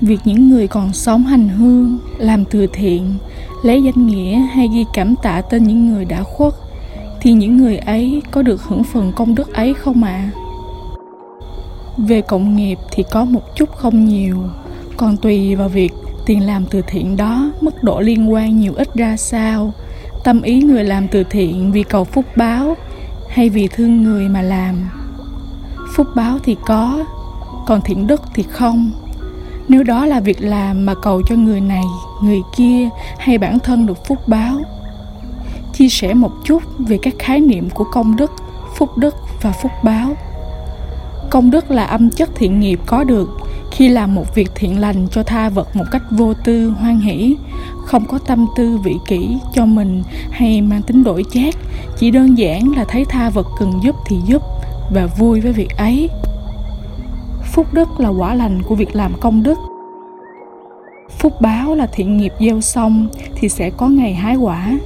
việc những người còn sống hành hương, làm từ thiện, lấy danh nghĩa hay ghi cảm tạ tên những người đã khuất, thì những người ấy có được hưởng phần công đức ấy không ạ à? về cộng nghiệp thì có một chút không nhiều, còn tùy vào việc tiền làm từ thiện đó mức độ liên quan nhiều ít ra sao, tâm ý người làm từ thiện vì cầu phúc báo hay vì thương người mà làm phúc báo thì có, còn thiện đức thì không nếu đó là việc làm mà cầu cho người này, người kia hay bản thân được phúc báo chia sẻ một chút về các khái niệm của công đức, phúc đức và phúc báo. Công đức là âm chất thiện nghiệp có được khi làm một việc thiện lành cho tha vật một cách vô tư, hoan hỷ, không có tâm tư vị kỷ cho mình hay mang tính đổi chát chỉ đơn giản là thấy tha vật cần giúp thì giúp và vui với việc ấy phúc đức là quả lành của việc làm công đức. Phúc báo là thiện nghiệp gieo xong thì sẽ có ngày hái quả.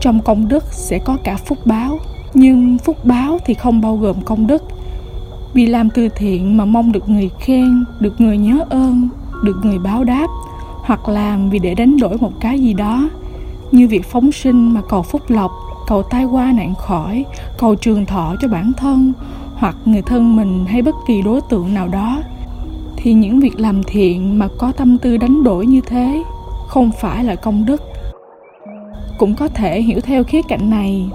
Trong công đức sẽ có cả phúc báo, nhưng phúc báo thì không bao gồm công đức. Vì làm từ thiện mà mong được người khen, được người nhớ ơn, được người báo đáp, hoặc làm vì để đánh đổi một cái gì đó. Như việc phóng sinh mà cầu phúc lộc, cầu tai qua nạn khỏi, cầu trường thọ cho bản thân hoặc người thân mình hay bất kỳ đối tượng nào đó, thì những việc làm thiện mà có tâm tư đánh đổi như thế không phải là công đức. Cũng có thể hiểu theo khía cạnh này,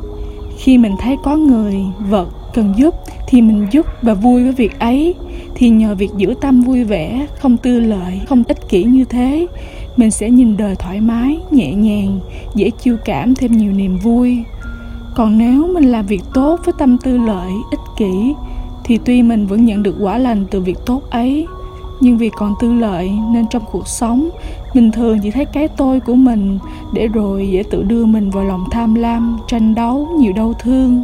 khi mình thấy có người, vật cần giúp thì mình giúp và vui với việc ấy, thì nhờ việc giữ tâm vui vẻ, không tư lợi, không ích kỷ như thế, mình sẽ nhìn đời thoải mái, nhẹ nhàng, dễ chiêu cảm thêm nhiều niềm vui còn nếu mình làm việc tốt với tâm tư lợi ích kỷ, thì tuy mình vẫn nhận được quả lành từ việc tốt ấy, nhưng vì còn tư lợi nên trong cuộc sống, mình thường chỉ thấy cái tôi của mình để rồi dễ tự đưa mình vào lòng tham lam, tranh đấu, nhiều đau thương.